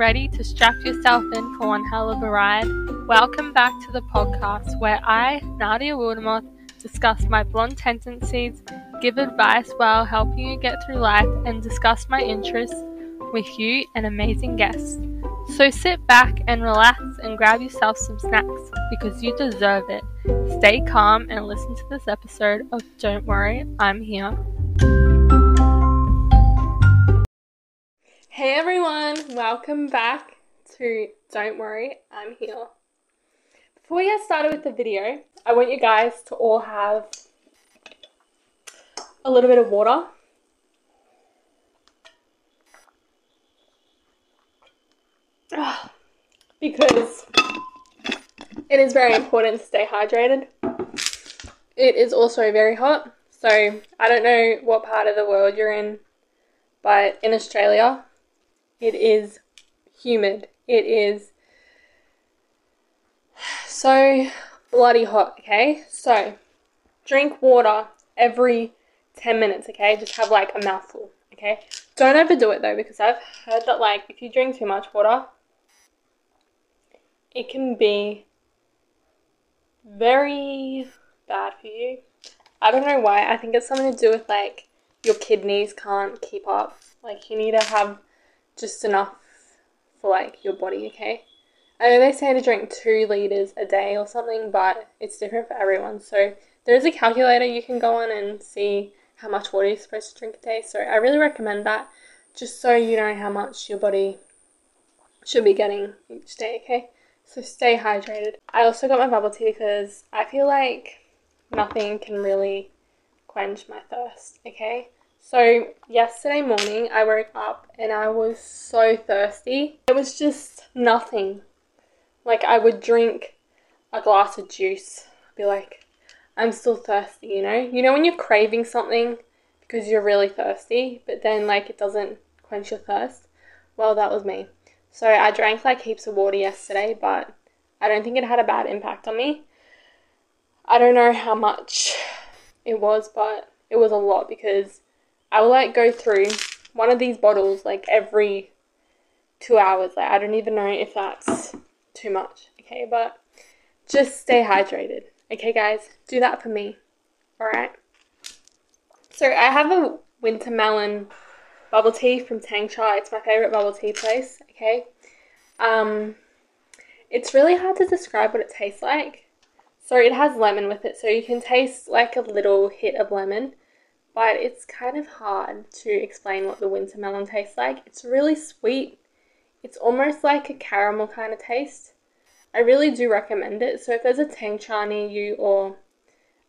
ready to strap yourself in for one hell of a ride? Welcome back to the podcast where I, Nadia Wildermoth, discuss my blonde tendencies, give advice while helping you get through life, and discuss my interests with you and amazing guests. So sit back and relax and grab yourself some snacks because you deserve it. Stay calm and listen to this episode of Don't Worry, I'm Here. Hey everyone, welcome back to Don't Worry, I'm Here. Before we get started with the video, I want you guys to all have a little bit of water. Ah, because it is very important to stay hydrated. It is also very hot, so I don't know what part of the world you're in, but in Australia, it is humid. It is so bloody hot, okay? So, drink water every 10 minutes, okay? Just have like a mouthful, okay? Don't overdo it though, because I've heard that like if you drink too much water, it can be very bad for you. I don't know why. I think it's something to do with like your kidneys can't keep up. Like you need to have just enough for like your body, okay? I know they say to drink two liters a day or something, but it's different for everyone. So there is a calculator you can go on and see how much water you're supposed to drink a day. So I really recommend that just so you know how much your body should be getting each day, okay? So stay hydrated. I also got my bubble tea because I feel like nothing can really quench my thirst, okay? So, yesterday morning I woke up and I was so thirsty. It was just nothing. Like, I would drink a glass of juice, I'd be like, I'm still thirsty, you know? You know, when you're craving something because you're really thirsty, but then, like, it doesn't quench your thirst? Well, that was me. So, I drank like heaps of water yesterday, but I don't think it had a bad impact on me. I don't know how much it was, but it was a lot because I will like go through one of these bottles like every two hours. Like I don't even know if that's too much. Okay, but just stay hydrated. Okay, guys, do that for me. All right. So I have a winter melon bubble tea from Tangcha. It's my favorite bubble tea place. Okay. Um, it's really hard to describe what it tastes like. So it has lemon with it, so you can taste like a little hit of lemon but it's kind of hard to explain what the winter melon tastes like. It's really sweet. It's almost like a caramel kind of taste. I really do recommend it. So if there's a Tangcha near you or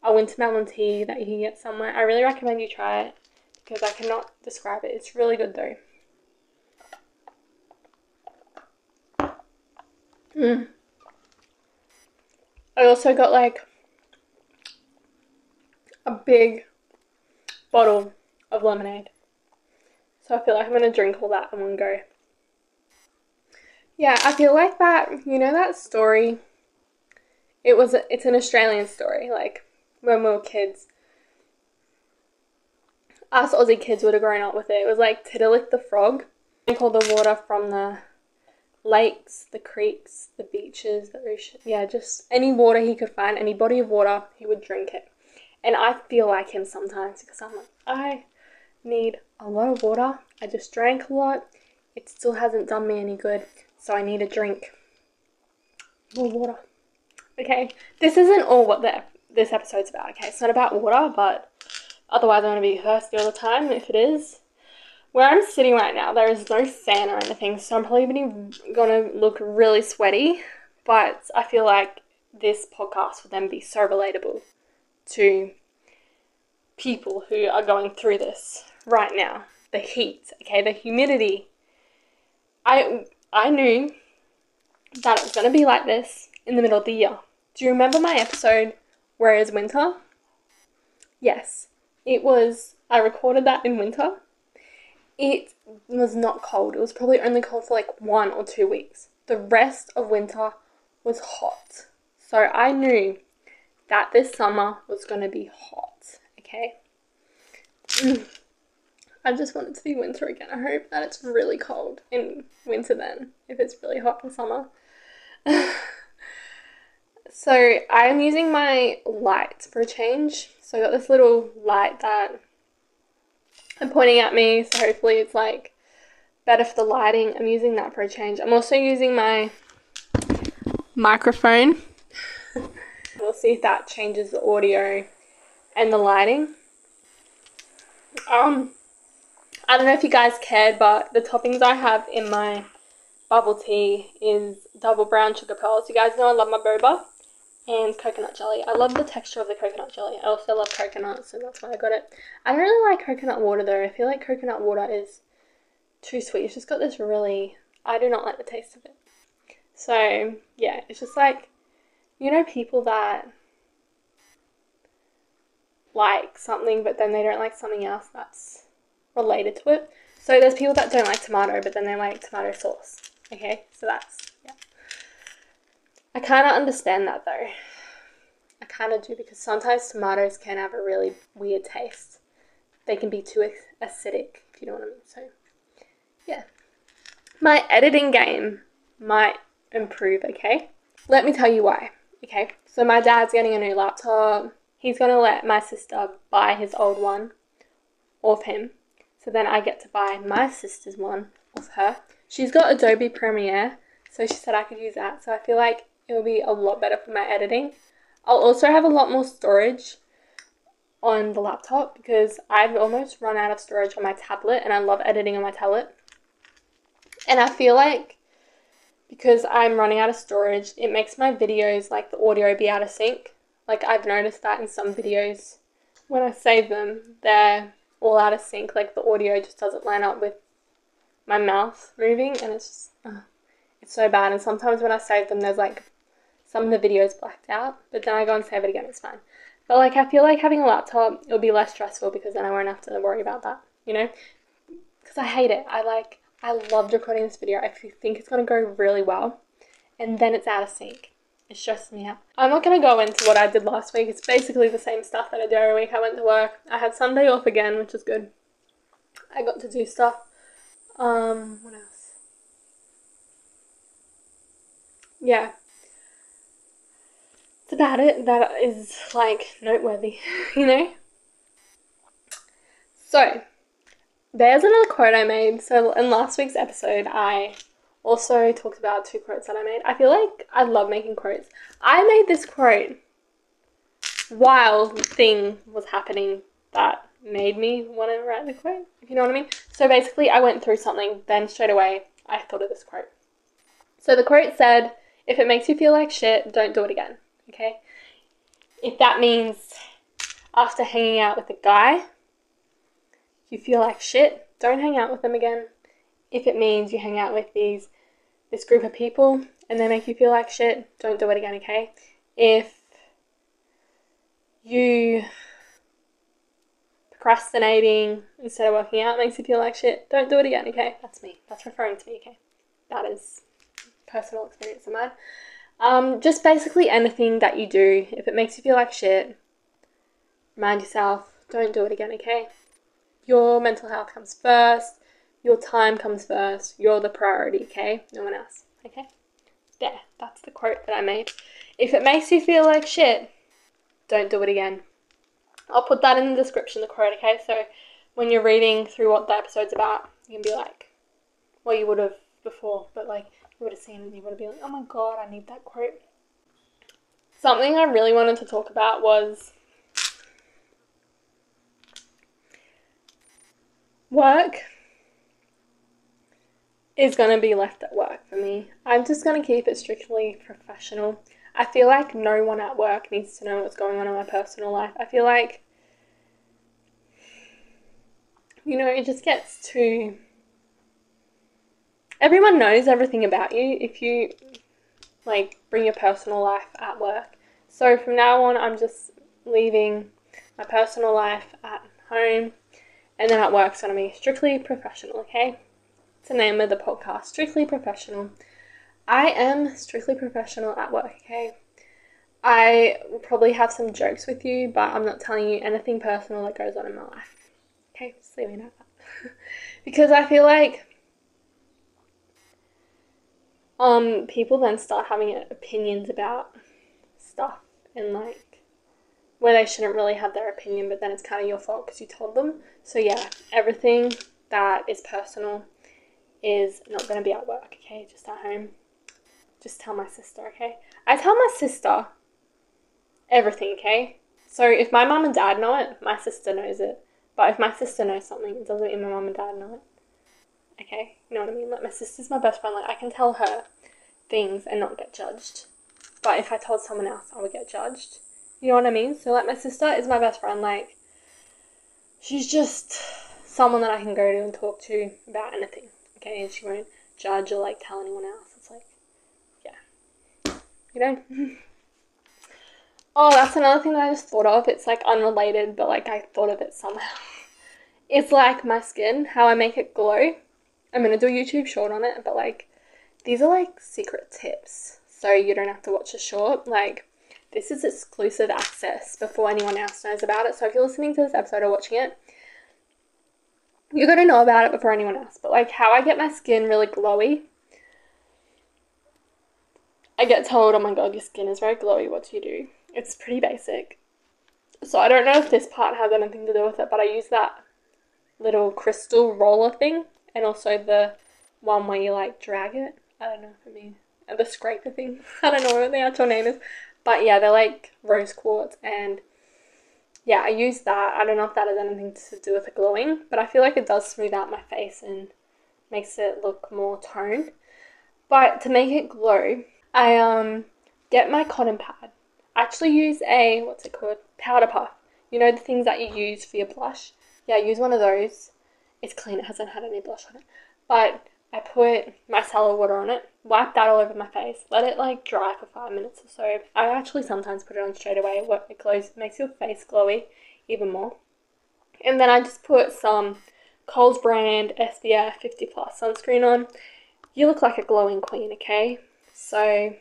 a winter melon tea that you can get somewhere, I really recommend you try it because I cannot describe it. It's really good though. Mm. I also got like a big bottle of lemonade. So I feel like I'm going to drink all that in one go. Yeah, I feel like that, you know that story? It was, it's an Australian story, like when we were kids. Us Aussie kids would have grown up with it. It was like Tiddalik the frog. Drink all the water from the lakes, the creeks, the beaches, the ocean. Yeah, just any water he could find, any body of water, he would drink it. And I feel like him sometimes because I'm like, I need a lot of water. I just drank a lot. It still hasn't done me any good. So I need a drink more water. Okay, this isn't all what the, this episode's about, okay? It's not about water, but otherwise I'm going to be thirsty all the time if it is. Where I'm sitting right now, there is no fan or anything, so I'm probably going to look really sweaty, but I feel like this podcast would then be so relatable to people who are going through this right now. The heat, okay, the humidity. I I knew that it was going to be like this in the middle of the year. Do you remember my episode Where is Winter? Yes, it was I recorded that in winter. It was not cold. It was probably only cold for like one or two weeks. The rest of winter was hot. So I knew that this summer was going to be hot, okay? I just want it to be winter again. I hope that it's really cold in winter then, if it's really hot in summer. so I'm using my light for a change. So I got this little light that I'm pointing at me, so hopefully it's like better for the lighting. I'm using that for a change. I'm also using my microphone. We'll see if that changes the audio and the lighting. Um, I don't know if you guys cared, but the toppings I have in my bubble tea is double brown sugar pearls. You guys know I love my boba and coconut jelly. I love the texture of the coconut jelly. I also love coconut, so that's why I got it. I don't really like coconut water though. I feel like coconut water is too sweet. It's just got this really. I do not like the taste of it. So yeah, it's just like you know people that like something but then they don't like something else that's related to it. So there's people that don't like tomato but then they like tomato sauce. Okay, so that's yeah. I kind of understand that though. I kind of do because sometimes tomatoes can have a really weird taste. They can be too acidic, if you know what I mean. So, yeah. My editing game might improve, okay? Let me tell you why, okay? So, my dad's getting a new laptop. He's going to let my sister buy his old one off him. So then I get to buy my sister's one off her. She's got Adobe Premiere, so she said I could use that. So I feel like it will be a lot better for my editing. I'll also have a lot more storage on the laptop because I've almost run out of storage on my tablet and I love editing on my tablet. And I feel like because I'm running out of storage, it makes my videos like the audio be out of sync. Like I've noticed that in some videos when I save them, they're all out of sync. Like the audio just doesn't line up with my mouth moving and it's just, uh, it's so bad. And sometimes when I save them, there's like some of the videos blacked out, but then I go and save it again, it's fine. But like, I feel like having a laptop, it'll be less stressful because then I won't have to worry about that, you know? Because I hate it. I like, I loved recording this video. I think it's going to go really well. And then it's out of sync. It stresses me out. I'm not going to go into what I did last week. It's basically the same stuff that I do every week. I went to work. I had Sunday off again, which is good. I got to do stuff. Um, what else? Yeah, It's about it that is like noteworthy, you know? So, there's another quote I made. So, in last week's episode, I also talked about two quotes that I made. I feel like I love making quotes. I made this quote while thing was happening that made me want to write the quote, if you know what I mean. So basically, I went through something, then straight away, I thought of this quote. So the quote said, If it makes you feel like shit, don't do it again okay? If that means after hanging out with a guy, you feel like shit, don't hang out with them again. If it means you hang out with these this group of people and they make you feel like shit, don't do it again, okay? If you procrastinating instead of working out makes you feel like shit, don't do it again, okay? That's me. That's referring to me, okay? That is personal experience of mine. Um, just basically anything that you do, if it makes you feel like shit, remind yourself, don't do it again, okay? Your mental health comes first, your time comes first, you're the priority, okay? No one else, okay? There, that's the quote that I made. If it makes you feel like shit, don't do it again. I'll put that in the description, the quote, okay? So when you're reading through what the episode's about, you can be like, well, you would have before, but like, you would have seen it and you would have been like, oh my god, I need that quote. Something I really wanted to talk about was work is going to be left at work for me. I'm just going to keep it strictly professional. I feel like no one at work needs to know what's going on in my personal life. I feel like, you know, it just gets too everyone knows everything about you if you like bring your personal life at work. So from now on, I'm just leaving my personal life at home, and then at work, it's gonna be strictly professional. Okay, it's the name of the podcast, strictly professional. I am strictly professional at work. Okay. I will probably have some jokes with you, but I'm not telling you anything personal that goes on in my life. Okay, just leaving it at that. because I feel like um people then start having opinions about stuff and like where they shouldn't really have their opinion, but then it's kind of your fault because you told them. So yeah, everything that is personal is not going to be at work, okay? Just at home. Just tell my sister, okay? I tell my sister everything, okay? So if my mum and dad know it, my sister knows it. But if my sister knows something, it doesn't mean my mum and dad know it. Okay? You know what I mean? Like my sister's my best friend. Like I can tell her things and not get judged. But if I told someone else, I would get judged. You know what I mean? So like my sister is my best friend. Like she's just someone that I can go to and talk to about anything. Okay, and she won't judge or like tell anyone else. It's like, yeah, you know. oh, that's another thing that I just thought of. It's like unrelated, but like I thought of it somehow. it's like my skin, how I make it glow. I'm gonna do a YouTube short on it, but like these are like secret tips, so you don't have to watch a short. Like this is exclusive access before anyone else knows about it. So if you're listening to this episode or watching it, you're gonna know about it before anyone else. But like how I get my skin really glowy. I get told, oh my god, your skin is very glowy, what do you do? It's pretty basic. So I don't know if this part has anything to do with it, but I use that little crystal roller thing and also the one where you like drag it. I don't know if it means uh, the scraper thing. I don't know what the actual name is. But yeah, they're like rose quartz and yeah, I use that. I don't know if that has anything to do with the glowing, but I feel like it does smooth out my face and makes it look more toned. But to make it glow, I um get my cotton pad. I actually use a what's it called? Powder puff. You know the things that you use for your blush? Yeah, I use one of those. It's clean, it hasn't had any blush on it. But I put micellar water on it, wipe that all over my face, let it like dry for five minutes or so. I actually sometimes put it on straight away. It glows, makes your face glowy even more. And then I just put some Coles brand SPF 50 plus sunscreen on. You look like a glowing queen, okay? So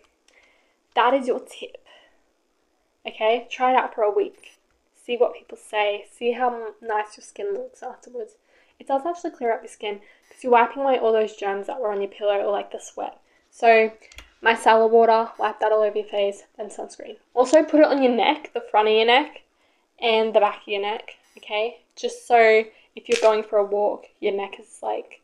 that is your tip. Okay, try it out for a week. See what people say. See how nice your skin looks afterwards. It does actually clear up your skin because you're wiping away all those germs that were on your pillow or like the sweat. So micellar water, wipe that all over your face, then sunscreen. Also put it on your neck, the front of your neck, and the back of your neck, okay? Just so if you're going for a walk, your neck is like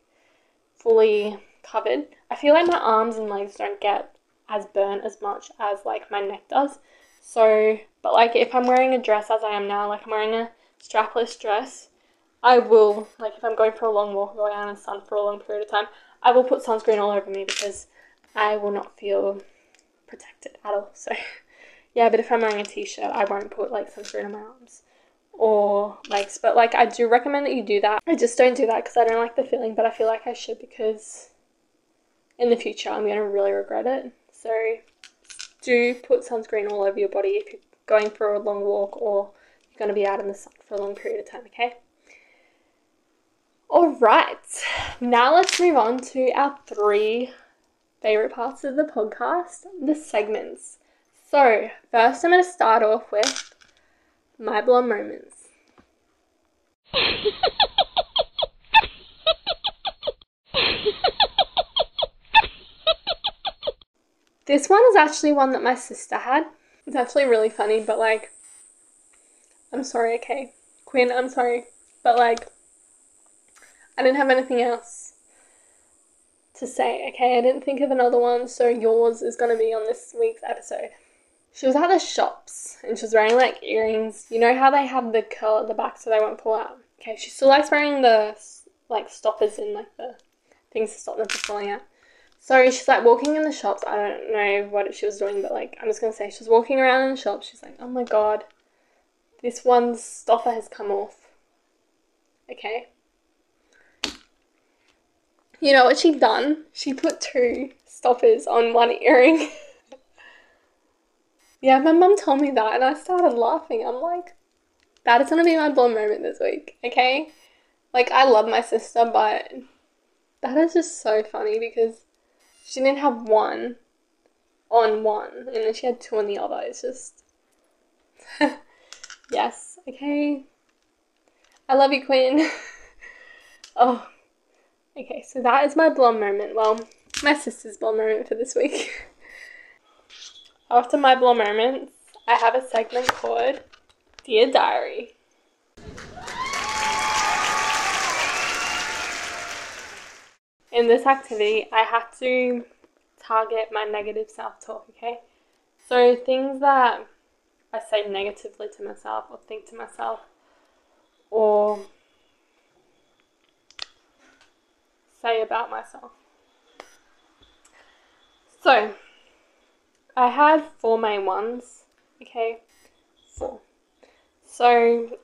fully covered. I feel like my arms and legs don't get as burnt as much as like my neck does. So, but like if I'm wearing a dress as I am now, like I'm wearing a strapless dress, I will, like if I'm going for a long walk, going out in the sun for a long period of time, I will put sunscreen all over me because I will not feel protected at all. So, yeah, but if I'm wearing a t-shirt, I won't put like sunscreen on my arms or legs. But like, I do recommend that you do that. I just don't do that because I don't like the feeling, but I feel like I should because in the future I'm gonna really regret it. So, do put sunscreen all over your body if you're going for a long walk or you're gonna be out in the sun for a long period of time. Okay. All right, now let's move on to our three favorite parts of the podcast the segments. So, first, I'm going to start off with my blonde moments. this one is actually one that my sister had. It's actually really funny, but like, I'm sorry, okay? Quinn, I'm sorry. But like, I didn't have anything else to say, okay? I didn't think of another one, so yours is going to be on this week's episode. She was at the shops and she was wearing like earrings. You know how they have the curl at the back so they won't pull out? Okay, she still likes wearing the like stoppers in like the things to stop them from falling out. So she's like walking in the shops. I don't know what she was doing, but like I'm just gonna say she was walking around in the shop. She's like, oh my god, this one's stopper has come off. Okay, you know what she done? She put two stoppers on one earring. yeah, my mum told me that and I started laughing. I'm like, that is gonna be my blonde moment this week, okay? Like, I love my sister, but that is just so funny because she didn't have one on one and then she had two on the other. It's just. yes, okay. I love you, Queen. Oh, okay, so that is my blonde moment. Well, my sister's blonde moment for this week. After my blonde moments, I have a segment called Dear Diary. In this activity, I had to target my negative self talk, okay? So, things that I say negatively to myself or think to myself or say about myself. So, I had four main ones, okay? Four. So,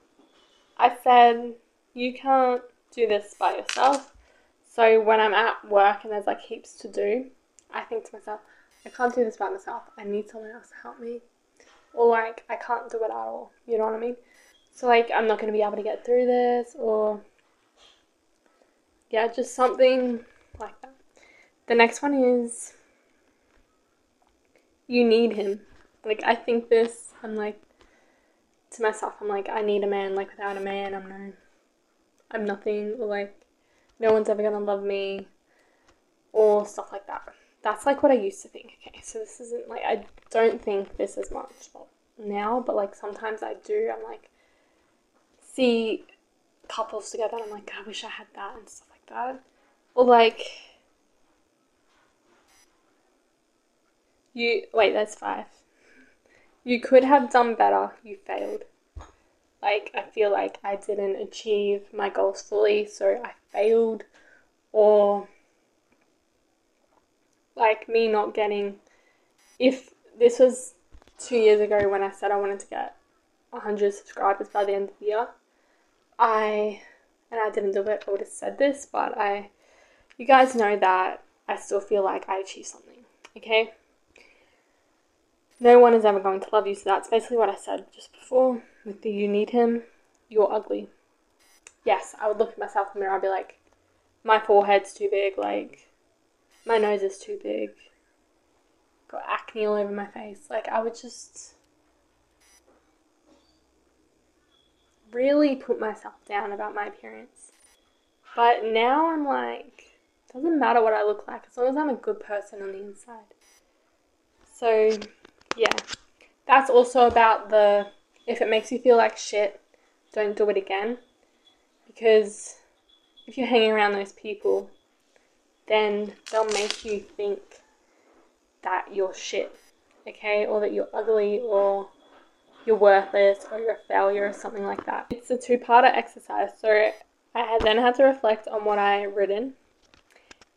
I said, you can't do this by yourself. So, when I'm at work and there's like heaps to do, I think to myself, I can't do this by myself. I need someone else to help me. Or like, I can't do it at all. You know what I mean? So, like, I'm not going to be able to get through this, or yeah, just something like that. The next one is you need him. Like, I think this, I'm like, to myself, I'm like, I need a man. Like, without a man, I'm no, I'm nothing. Or like, no one's ever gonna love me, or stuff like that. That's like what I used to think. Okay, so this isn't like I don't think this as much now, but like sometimes I do. I'm like, see couples together, and I'm like, I wish I had that and stuff Or like, you wait, that's five. You could have done better. You failed. Like I feel like I didn't achieve my goals fully, so I failed, or like me not getting. If this was two years ago when I said I wanted to get 100 subscribers by the end of the year, I and I didn't do it, I would have said this, but I, you guys know that I still feel like I achieved something. Okay. No one is ever going to love you, so that's basically what I said just before with the you need him, you're ugly. Yes, I would look at myself in the mirror, I'd be like, my forehead's too big, like, my nose is too big, got acne all over my face. Like, I would just really put myself down about my appearance. But now I'm like, doesn't matter what I look like as long as I'm a good person on the inside. So, yeah. That's also about the if it makes you feel like shit, don't do it again. Because if you're hanging around those people, then they'll make you think that you're shit, okay? Or that you're ugly or you're worthless or you're a failure or something like that. It's a two parter exercise. So I then had to reflect on what I had written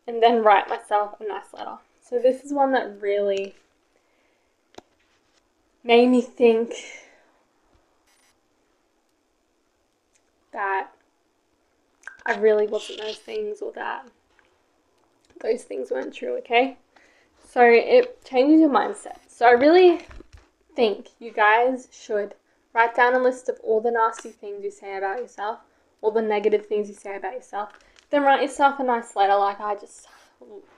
and then write myself a nice letter. So this is one that really made me think that I really wasn't those things or that those things weren't true, okay? So it changes your mindset. So I really think you guys should write down a list of all the nasty things you say about yourself, all the negative things you say about yourself. Then write yourself a nice letter like I just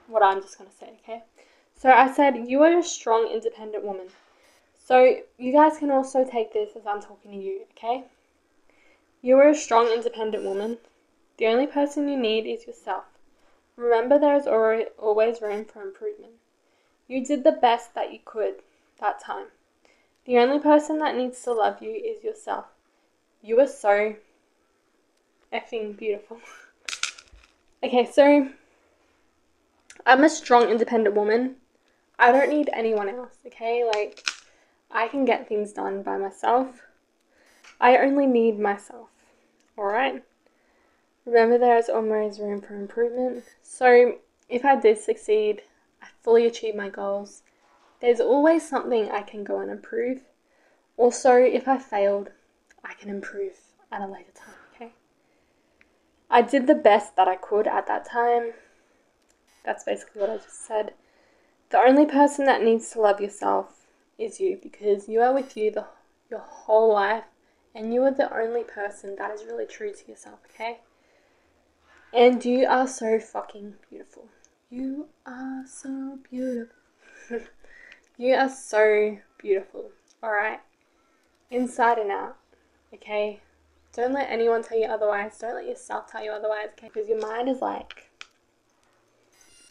what I'm just gonna say, okay? So I said you are a strong, independent woman. So you guys can also take this as I'm talking to you, okay? You are a strong, independent woman. The only person you need is yourself. Remember, there is always room for improvement. You did the best that you could that time. The only person that needs to love you is yourself. You are so effing beautiful. okay, so I'm a strong, independent woman. I don't need anyone else, okay? Like, I can get things done by myself. I only need myself. Alright? Remember there is always room for improvement. So if I did succeed, I fully achieved my goals, there's always something I can go and improve. Also, if I failed, I can improve at a later time, okay? I did the best that I could at that time. That's basically what I just said. The only person that needs to love yourself is you because you are with you the your whole life and you are the only person that is really true to yourself, okay? And you are so fucking beautiful. You are so beautiful. you are so beautiful, alright? Inside and out, okay? Don't let anyone tell you otherwise. Don't let yourself tell you otherwise, okay? Because your mind is like,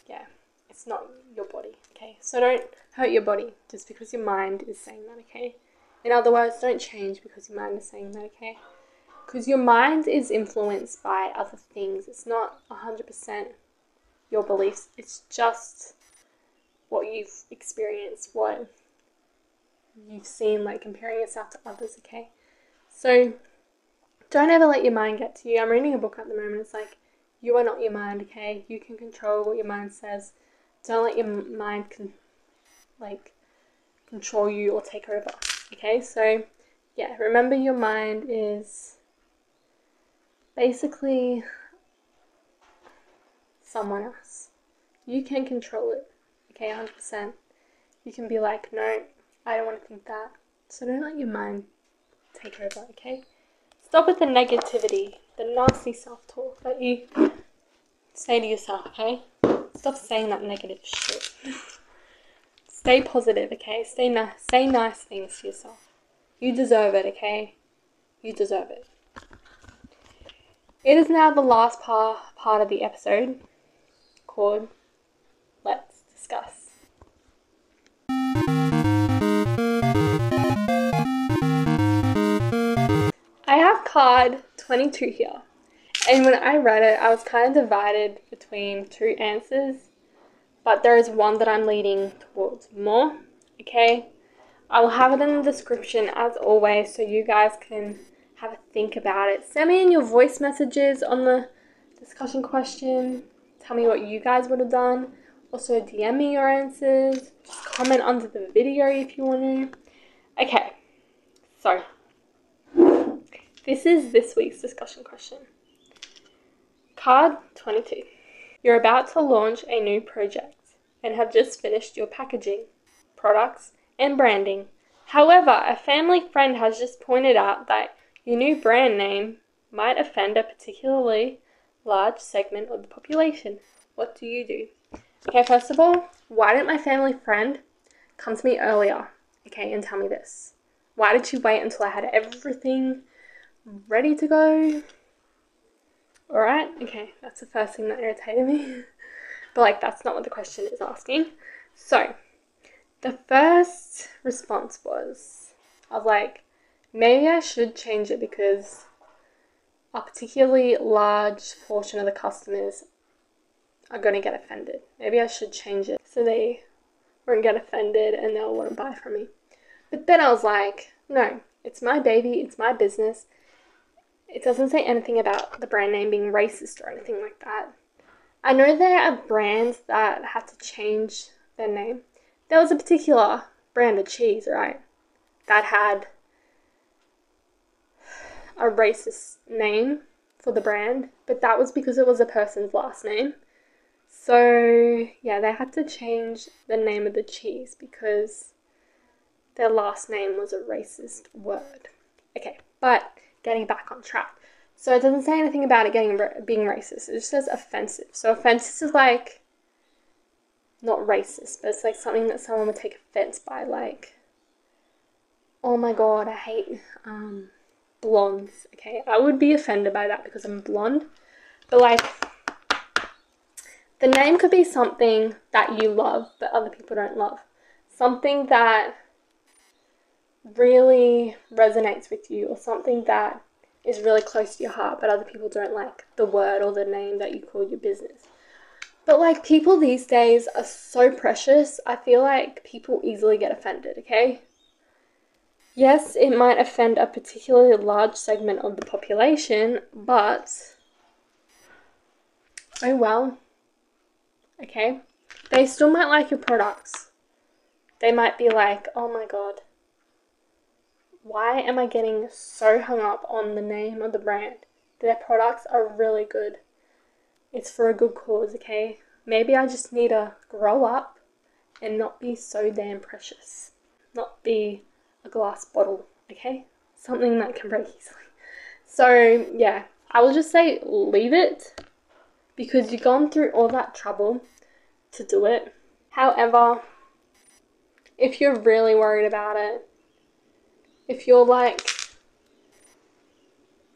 yeah, it's not your body, okay? So don't hurt your body just because your mind is saying that, okay? In other words, don't change because your mind is saying that, okay? Because your mind is influenced by other things. It's not 100% your beliefs, it's just what you've experienced, what you've seen, like comparing yourself to others, okay? So don't ever let your mind get to you. I'm reading a book at the moment. It's like, you are not your mind, okay? You can control what your mind says. Don't let your mind con- like control you or take over. Okay, so yeah, remember your mind is basically someone else. You can control it. Okay, 100%. You can be like, no, I don't want to think that. So don't let your mind take over, okay? Stop with the negativity, the nasty self talk that you say to yourself, okay? Stop saying that negative shit. Stay positive, okay? Stay nice. Say nice things to yourself. You deserve it, okay? You deserve it. It is now the last part part of the episode called Discuss. I have card 22 here. And when I read it, I was kind of divided between two answers, but there is one that I'm leaning towards more. Okay, I will have it in the description as always, so you guys can have a think about it. Send me in your voice messages on the discussion question. Tell me what you guys would have done. Also, DM me your answers. Just comment under the video if you want to. Okay, so this is this week's discussion question. Card 22. You're about to launch a new project and have just finished your packaging, products, and branding. However, a family friend has just pointed out that your new brand name might offend a particularly large segment of the population. What do you do? Okay, first of all, why didn't my family friend come to me earlier, okay, and tell me this? Why did she wait until I had everything ready to go. Alright, okay, that's the first thing that irritated me. but like that's not what the question is asking. So the first response was I was like, maybe I should change it because a particularly large portion of the customers are going to get offended. Maybe I should change it so they won't get offended and they'll want to buy from me. But then I was like, no, it's my baby, it's my business. It doesn't say anything about the brand name being racist or anything like that. I know there are brands that had to change their name. There was a particular brand of cheese, right, that had a racist name for the brand, but that was because it was a person's last name. So, yeah, they had to change the name of the cheese because their last name was a racist word. Okay, but getting back on track. So it doesn't say anything about it getting being racist. It just says offensive. So offensive is like not racist, but it's like something that someone would take offense by. Like, oh my god, I hate um, blondes. Okay, I would be offended by that because I'm blonde. But like, the name could be something that you love, but other people don't love. Something that really resonates with you or something that is really close to your heart, but other people don't like the word or the name that you call your business. But like people these days are so precious, I feel like people easily get offended, okay? Yes, it might offend a particularly large segment of the population, but oh well. Okay? They still might like your products. They might be like, oh my god, why am I getting so hung up on the name of the brand? Their products are really good. It's for a good cause, okay? Maybe I just need to grow up and not be so damn precious. Not be a glass bottle, okay? Something that can break easily. So, yeah, I will just say leave it because you've gone through all that trouble to do it. However, if you're really worried about it, if you're like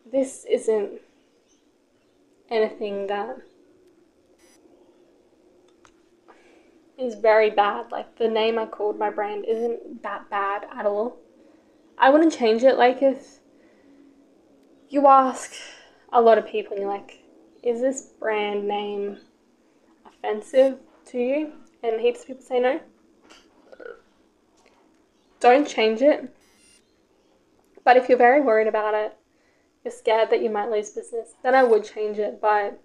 this isn't anything that is very bad. Like the name I called my brand isn't that bad at all. I wouldn't change it. Like if you ask a lot of people and you're like, is this brand name offensive to you? And heaps of people say no. Don't change it. But if you're very worried about it, you're scared that you might lose business, then I would change it. But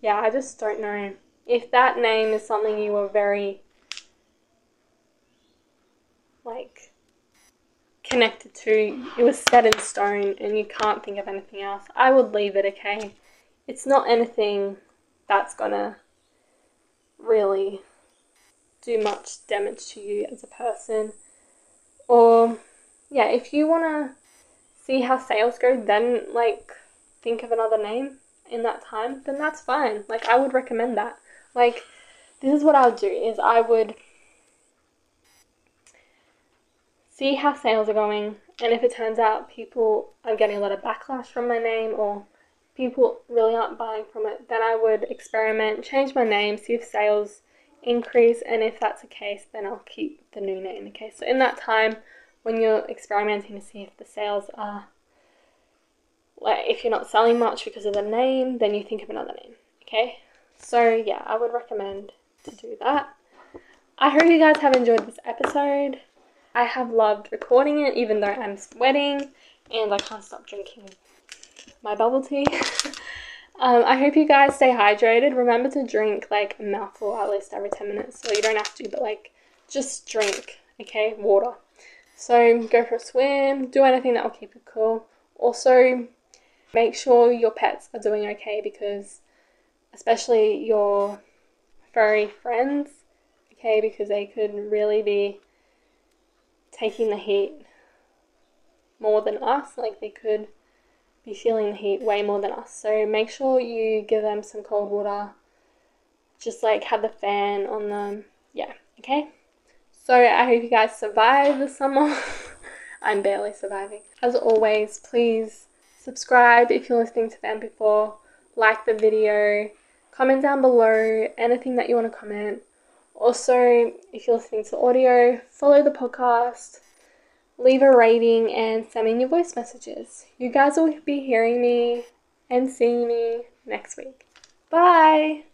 yeah, I just don't know. If that name is something you were very like connected to, it was set in stone and you can't think of anything else, I would leave it, okay? It's not anything that's gonna really do much damage to you as a person. Or, yeah, if you wanna see how sales go, then like think of another name in that time, then that's fine. Like I would recommend that. Like this is what I would do is I would see how sales are going and if it turns out people are getting a lot of backlash from my name or people really aren't buying from it, then I would experiment, change my name, see if sales increase, and if that's the case, then I'll keep the new name. Okay, so in that time, when you're experimenting to see if the sales are like if you're not selling much because of the name, then you think of another name. Okay, so yeah, I would recommend to do that. I hope you guys have enjoyed this episode. I have loved recording it, even though I'm sweating and I can't stop drinking my bubble tea. um, I hope you guys stay hydrated. Remember to drink like a mouthful at least every 10 minutes. So you don't have to, but like just drink, okay? Water. So go for a swim, do anything that will keep you cool. Also, make sure your pets are doing okay because, especially your furry friends, okay, because they could really be taking the heat more than us. Like they could be feeling the heat way more than us. So make sure you give them some cold water. Just like have the fan on them. Yeah, okay? So I hope you guys survive the summer. I'm barely surviving. As always, please subscribe if you're listening to them before, like the video, comment down below anything that you want to comment. Also, if you're listening to audio, follow the podcast, leave a rating, and send me your voice messages. You guys will be hearing me and seeing me next week. Bye!